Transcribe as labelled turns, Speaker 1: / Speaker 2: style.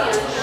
Speaker 1: 네.